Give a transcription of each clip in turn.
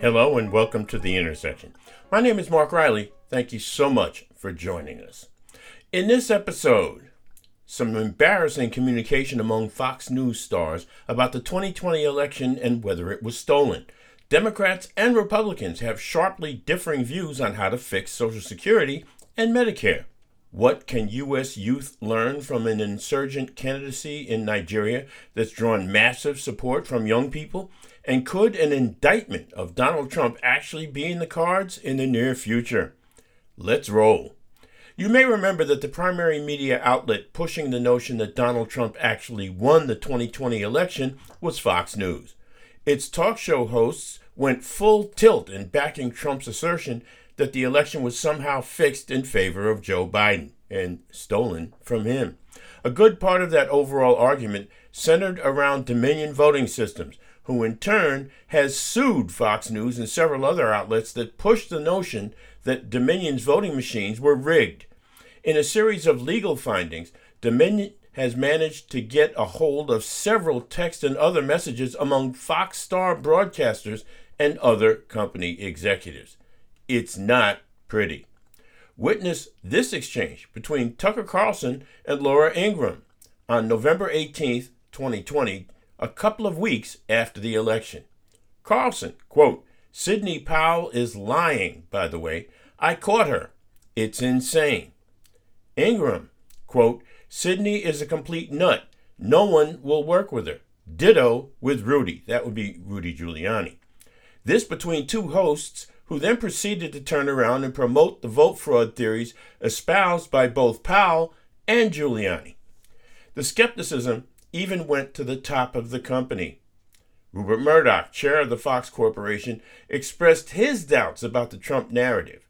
Hello and welcome to The Intersection. My name is Mark Riley. Thank you so much for joining us. In this episode, some embarrassing communication among Fox News stars about the 2020 election and whether it was stolen. Democrats and Republicans have sharply differing views on how to fix Social Security and Medicare. What can U.S. youth learn from an insurgent candidacy in Nigeria that's drawn massive support from young people? And could an indictment of Donald Trump actually be in the cards in the near future? Let's roll. You may remember that the primary media outlet pushing the notion that Donald Trump actually won the 2020 election was Fox News. Its talk show hosts went full tilt in backing Trump's assertion that the election was somehow fixed in favor of Joe Biden and stolen from him. A good part of that overall argument centered around Dominion voting systems, who in turn has sued Fox News and several other outlets that pushed the notion that Dominion's voting machines were rigged. In a series of legal findings, Dominion has managed to get a hold of several text and other messages among Fox Star broadcasters and other company executives. It's not pretty. Witness this exchange between Tucker Carlson and Laura Ingraham on November 18, 2020, a couple of weeks after the election. Carlson, quote, Sidney Powell is lying, by the way. I caught her. It's insane. Ingraham, quote, Sidney is a complete nut. No one will work with her. Ditto with Rudy. That would be Rudy Giuliani. This between two hosts who then proceeded to turn around and promote the vote fraud theories espoused by both Powell and Giuliani. The skepticism even went to the top of the company. Rupert Murdoch, chair of the Fox Corporation, expressed his doubts about the Trump narrative.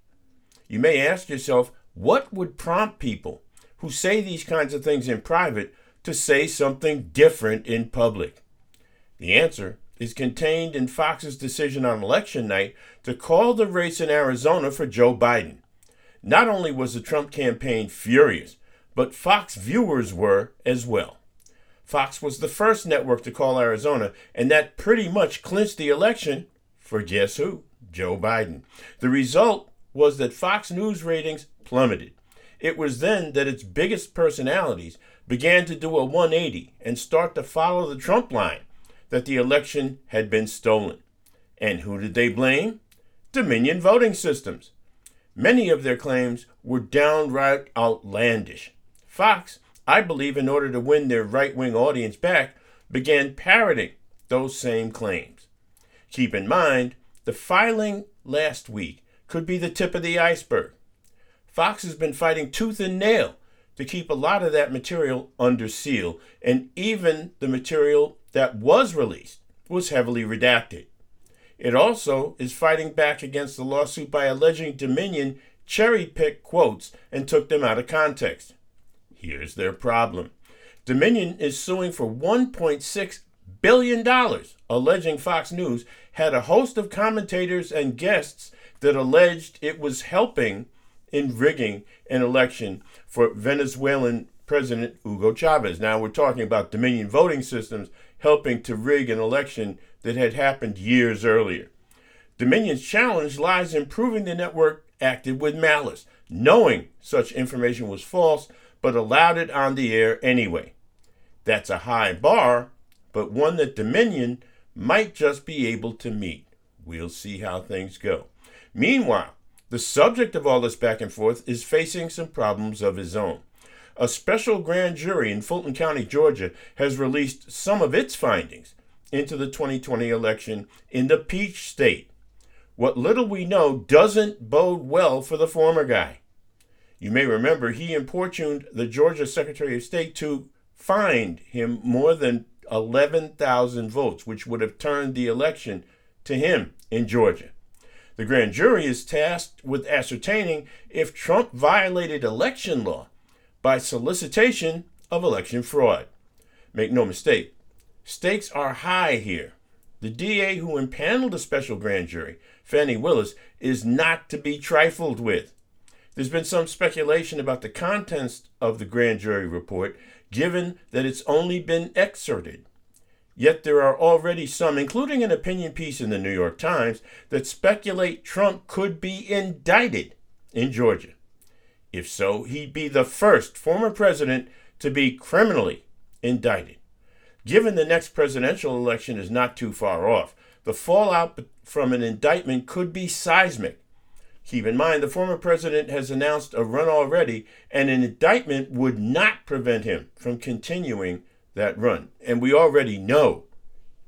You may ask yourself, what would prompt people who say these kinds of things in private to say something different in public? The answer is contained in Fox's decision on election night to call the race in Arizona for Joe Biden. Not only was the Trump campaign furious, but Fox viewers were as well. Fox was the first network to call Arizona, and that pretty much clinched the election for guess who? Joe Biden. The result was that Fox News ratings plummeted. It was then that its biggest personalities began to do a 180 and start to follow the Trump line that the election had been stolen. And who did they blame? Dominion voting systems. Many of their claims were downright outlandish. Fox, I believe, in order to win their right wing audience back, began parroting those same claims. Keep in mind, the filing last week could be the tip of the iceberg. Fox has been fighting tooth and nail to keep a lot of that material under seal, and even the material that was released was heavily redacted. It also is fighting back against the lawsuit by alleging Dominion cherry picked quotes and took them out of context. Here's their problem Dominion is suing for $1.6 billion, alleging Fox News had a host of commentators and guests that alleged it was helping in rigging an election for Venezuelan President Hugo Chavez. Now we're talking about Dominion voting systems helping to rig an election that had happened years earlier. Dominion's challenge lies in proving the network acted with malice, knowing such information was false, but allowed it on the air anyway. That's a high bar, but one that Dominion might just be able to meet. We'll see how things go. Meanwhile, the subject of all this back and forth is facing some problems of his own. A special grand jury in Fulton County, Georgia, has released some of its findings into the 2020 election in the Peach State. What little we know doesn't bode well for the former guy. You may remember he importuned the Georgia Secretary of State to find him more than 11,000 votes, which would have turned the election to him in Georgia. The grand jury is tasked with ascertaining if Trump violated election law by solicitation of election fraud. Make no mistake, stakes are high here. The DA who impaneled the special grand jury, Fani Willis, is not to be trifled with. There's been some speculation about the contents of the grand jury report, given that it's only been excerpted. Yet there are already some, including an opinion piece in the New York Times, that speculate Trump could be indicted in Georgia. If so, he'd be the first former president to be criminally indicted. Given the next presidential election is not too far off, the fallout from an indictment could be seismic. Keep in mind, the former president has announced a run already, and an indictment would not prevent him from continuing that run. And we already know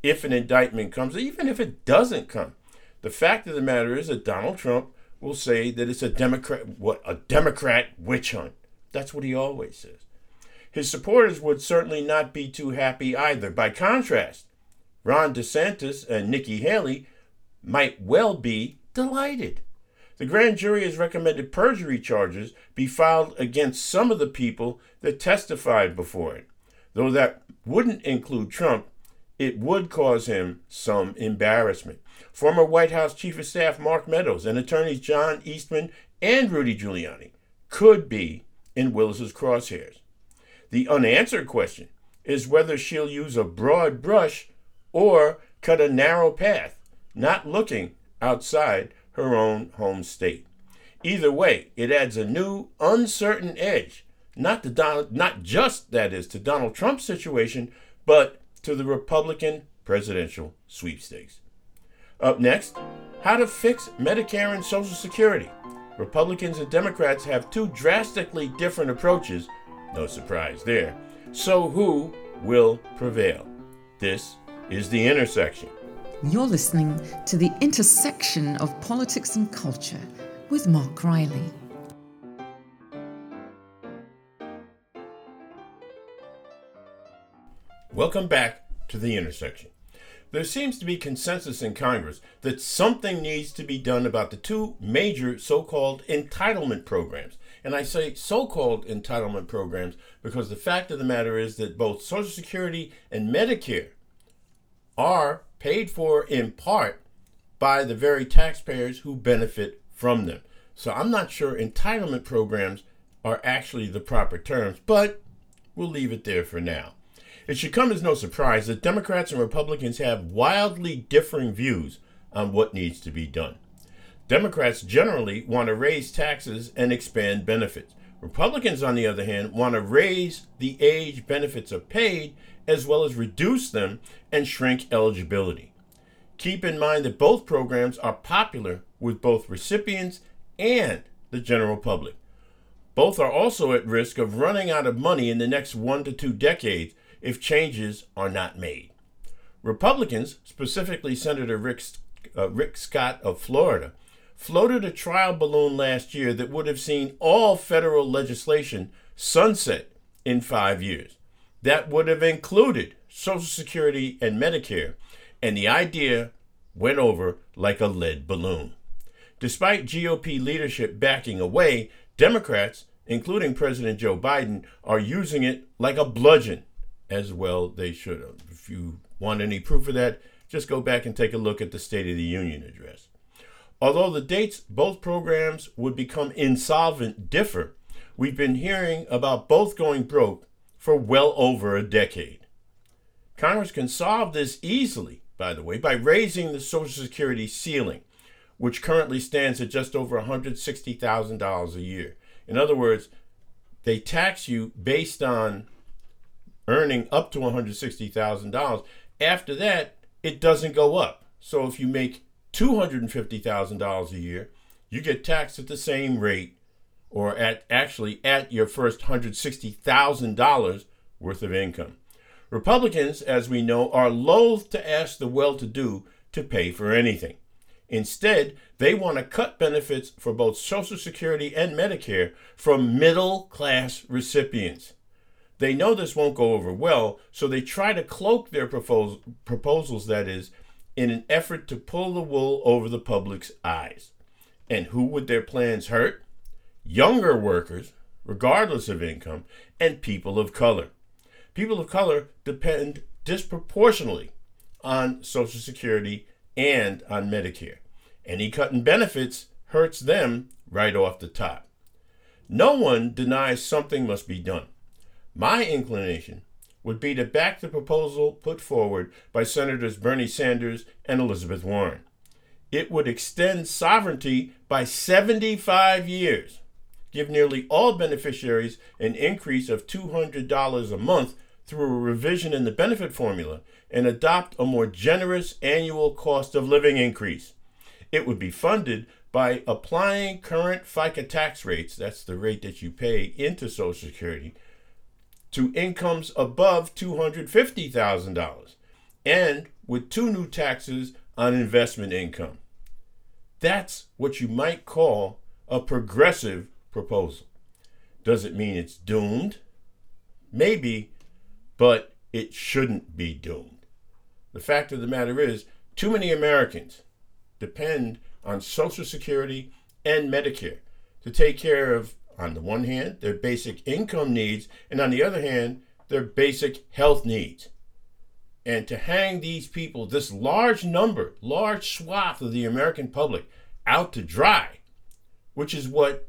if an indictment comes, even if it doesn't come, the fact of the matter is that Donald Trump will say that it's a Democrat, what a Democrat witch hunt. That's what he always says. His supporters would certainly not be too happy either. By contrast, Ron DeSantis and Nikki Haley might well be delighted. The grand jury has recommended perjury charges be filed against some of the people that testified before it. Though that wouldn't include Trump, it would cause him some embarrassment. Former White House Chief of Staff Mark Meadows and attorneys John Eastman and Rudy Giuliani could be in Willis's crosshairs. The unanswered question is whether she'll use a broad brush or cut a narrow path, not looking outside her own home state. Either way, it adds a new, uncertain edge, not to Donald, not just that is to Donald Trump's situation, but to the Republican presidential sweepstakes. Up next, how to fix Medicare and Social Security. Republicans and Democrats have two drastically different approaches. No surprise there. So who will prevail? This is the intersection. You're listening to the intersection of politics and culture with Mark Riley. Welcome back to the intersection. There seems to be consensus in Congress that something needs to be done about the two major so called entitlement programs. And I say so called entitlement programs because the fact of the matter is that both Social Security and Medicare are paid for in part by the very taxpayers who benefit from them. So I'm not sure entitlement programs are actually the proper terms, but we'll leave it there for now. It should come as no surprise that Democrats and Republicans have wildly differing views on what needs to be done. Democrats generally want to raise taxes and expand benefits. Republicans, on the other hand, want to raise the age benefits are paid as well as reduce them and shrink eligibility. Keep in mind that both programs are popular with both recipients and the general public. Both are also at risk of running out of money in the next one to two decades if changes are not made. Republicans, specifically Senator Rick, uh, Rick Scott of Florida, floated a trial balloon last year that would have seen all federal legislation sunset in five years. That would have included Social Security and Medicare, and the idea went over like a lead balloon. Despite GOP leadership backing away, Democrats, including President Joe Biden, are using it like a bludgeon, as well they should have. If you want any proof of that, just go back and take a look at the State of the Union address. Although the dates both programs would become insolvent differ, we've been hearing about both going broke for well over a decade. Congress can solve this easily, by the way, by raising the Social Security ceiling, which currently stands at just over $160,000 a year. In other words, they tax you based on earning up to $160,000. After that, it doesn't go up. So if you make $250,000 a year, you get taxed at the same rate or at actually at your first $160,000 worth of income. Republicans, as we know, are loath to ask the well to do to pay for anything. Instead, they want to cut benefits for both Social Security and Medicare from middle class recipients. They know this won't go over well, so they try to cloak their propos- proposals, that is, in an effort to pull the wool over the public's eyes. And who would their plans hurt? Younger workers, regardless of income, and people of color. People of color depend disproportionately on Social Security and on Medicare. Any cut in benefits hurts them right off the top. No one denies something must be done. My inclination would be to back the proposal put forward by Senators Bernie Sanders and Elizabeth Warren. It would extend solvency by 75 years, give nearly all beneficiaries an increase of $200 a month through a revision in the benefit formula, and adopt a more generous annual cost of living increase. It would be funded by applying current FICA tax rates, that's the rate that you pay into Social Security, to incomes above $250,000 and with two new taxes on investment income. That's what you might call a progressive proposal. Does it mean it's doomed? Maybe, but it shouldn't be doomed. The fact of the matter is, too many Americans depend on Social Security and Medicare to take care of on the one hand, their basic income needs, and on the other hand, their basic health needs. And to hang these people, this large number, large swath of the American public, out to dry, which is what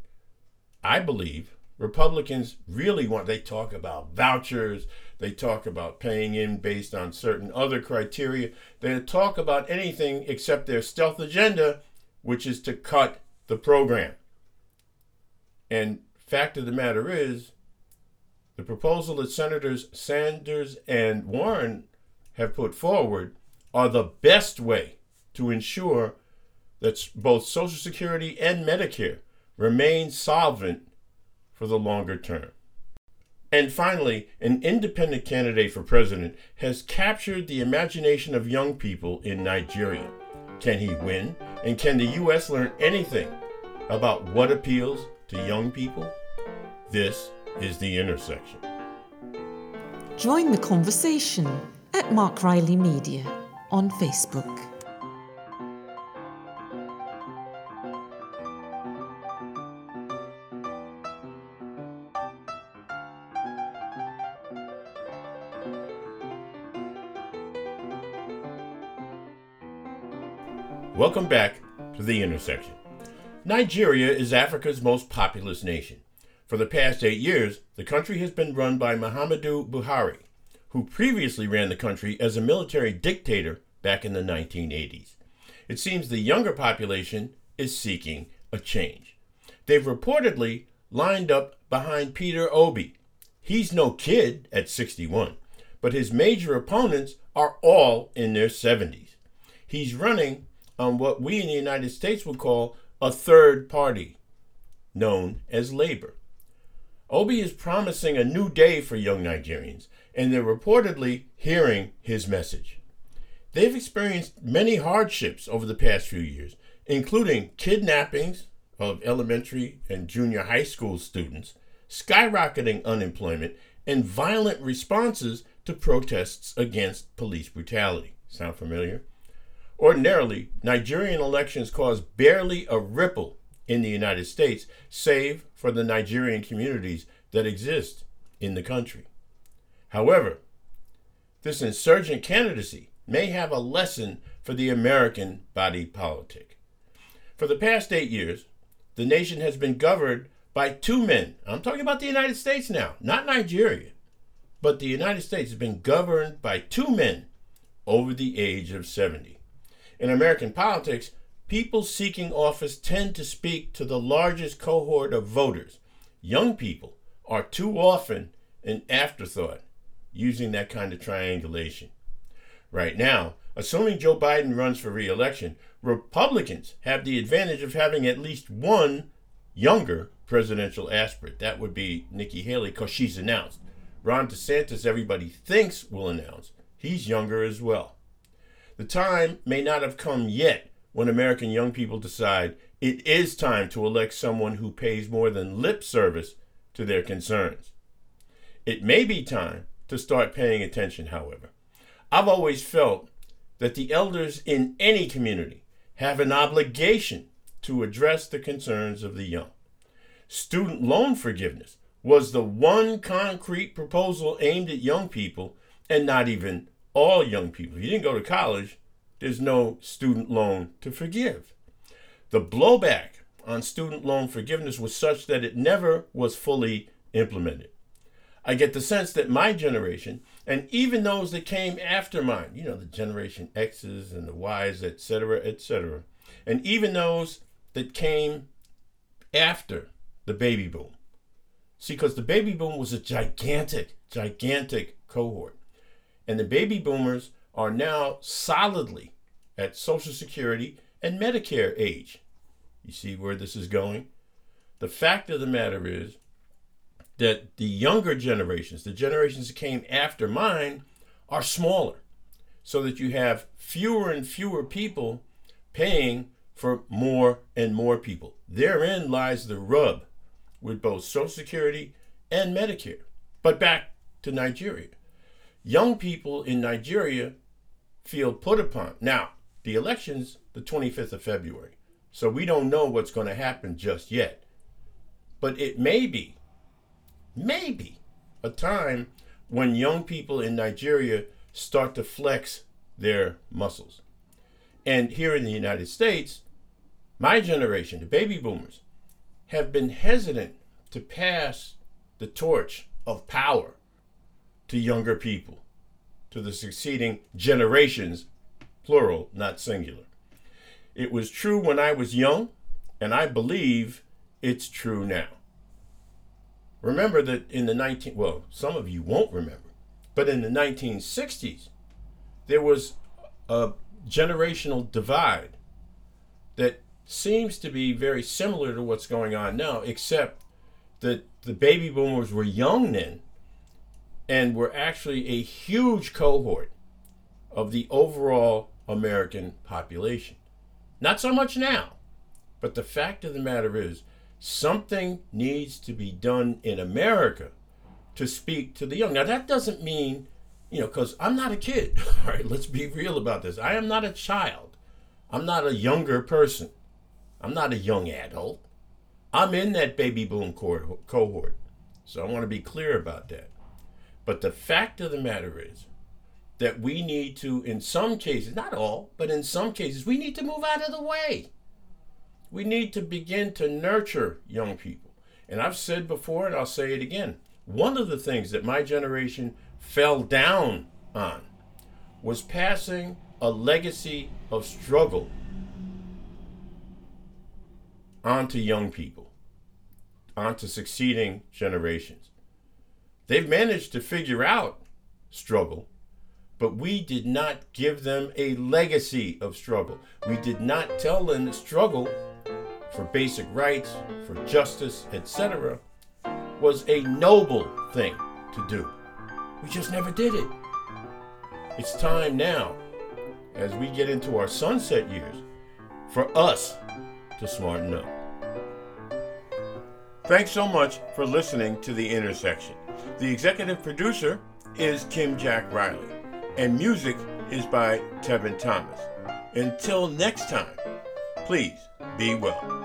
I believe Republicans really want. They talk about vouchers, they talk about paying in based on certain other criteria, they talk about anything except their stealth agenda, which is to cut the program. And fact of the matter is, the proposal that Senators Sanders and Warren have put forward are the best way to ensure that both Social Security and Medicare remain solvent for the longer term. And finally, an independent candidate for president has captured the imagination of young people in Nigeria. Can he win? And can the U.S. learn anything about what appeals to young people? This is The Intersection. Join the conversation at Mark Riley Media on Facebook. Welcome back to The Intersection. Nigeria is Africa's most populous nation. For the past eight years, the country has been run by Muhammadu Buhari, who previously ran the country as a military dictator back in the 1980s. It seems the younger population is seeking a change. They've reportedly lined up behind Peter Obi. He's no kid at 61, but his major opponents are all in their 70s. He's running on what we in the United States would call a third party known as labor. Obi is promising a new day for young Nigerians, and they're reportedly hearing his message. They've experienced many hardships over the past few years, including kidnappings of elementary and junior high school students, skyrocketing unemployment, and violent responses to protests against police brutality. Sound familiar? Ordinarily, Nigerian elections cause barely a ripple in the United States, save for the Nigerian communities that exist in the country. However, this insurgent candidacy may have a lesson for the American body politic. For the past eight years, the nation has been governed by two men. I'm talking about the United States now, not Nigeria. But the United States has been governed by two men over the age of 70 in American politics, people seeking office tend to speak to the largest cohort of voters. Young people are too often an afterthought using that kind of triangulation. Right now, assuming Joe Biden runs for reelection, Republicans have the advantage of having at least one younger presidential aspirant. That would be Nikki Haley because she's announced. Ron DeSantis, everybody thinks will announce. He's younger as well. The time may not have come yet when American young people decide it is time to elect someone who pays more than lip service to their concerns. It may be time to start paying attention, however. I've always felt that the elders in any community have an obligation to address the concerns of the young. Student loan forgiveness was the one concrete proposal aimed at young people and not even all young people. If you didn't go to college, there's no student loan to forgive. The blowback on student loan forgiveness was such that it never was fully implemented. I get the sense that my generation And even those that came after mine, you know, the Generation X's and the Y's, et cetera, et cetera. And even those that came after the baby boom. See, because the baby boom was a gigantic, gigantic cohort. And the baby boomers are now solidly at Social Security and Medicare age. You see where this is going? The fact of the matter is that the younger generations, the generations that came after mine, are smaller, so that you have fewer and fewer people paying for more and more people. Therein lies the rub with both Social Security and Medicare. But back to Nigeria. Young people in Nigeria feel put upon. Now, the election's the 25th of February, so we don't know what's going to happen just yet. But it may be, maybe, a time when young people in Nigeria start to flex their muscles. And here in the United States, my generation, the baby boomers, have been hesitant to pass the torch of power to younger people, to the succeeding generations, plural, not singular. It was true when I was young, and I believe it's true now. Remember that in the 19 well, some of you won't remember, but in the 1960s, there was a generational divide that seems to be very similar to what's going on now, except that the baby boomers were young then and were actually a huge cohort of the overall American population. Not so much now, but the fact of the matter is, something needs to be done in America to speak to the young. Now, that doesn't mean, you know, because I'm not a kid. All right, let's be real about this. I am not a child, I'm not a younger person. I'm not a young adult. I'm in that baby boom cohort. So I want to be clear about that. But the fact of the matter is that we need to, in some cases, not all, but in some cases, we need to move out of the way. We need to begin to nurture young people. And I've said before, and I'll say it again one of the things that my generation fell down on was passing a legacy of struggle onto young people, onto succeeding generations. They've managed to figure out struggle, but we did not give them a legacy of struggle. We did not tell them to struggle for basic rights, for justice, etc., was a noble thing to do. We just never did it. It's time now, as we get into our sunset years, for us to smarten up. Thanks so much for listening to The Intersection. The executive producer is Kim Jack Riley, and music is by Tevin Thomas. Until next time, please be well.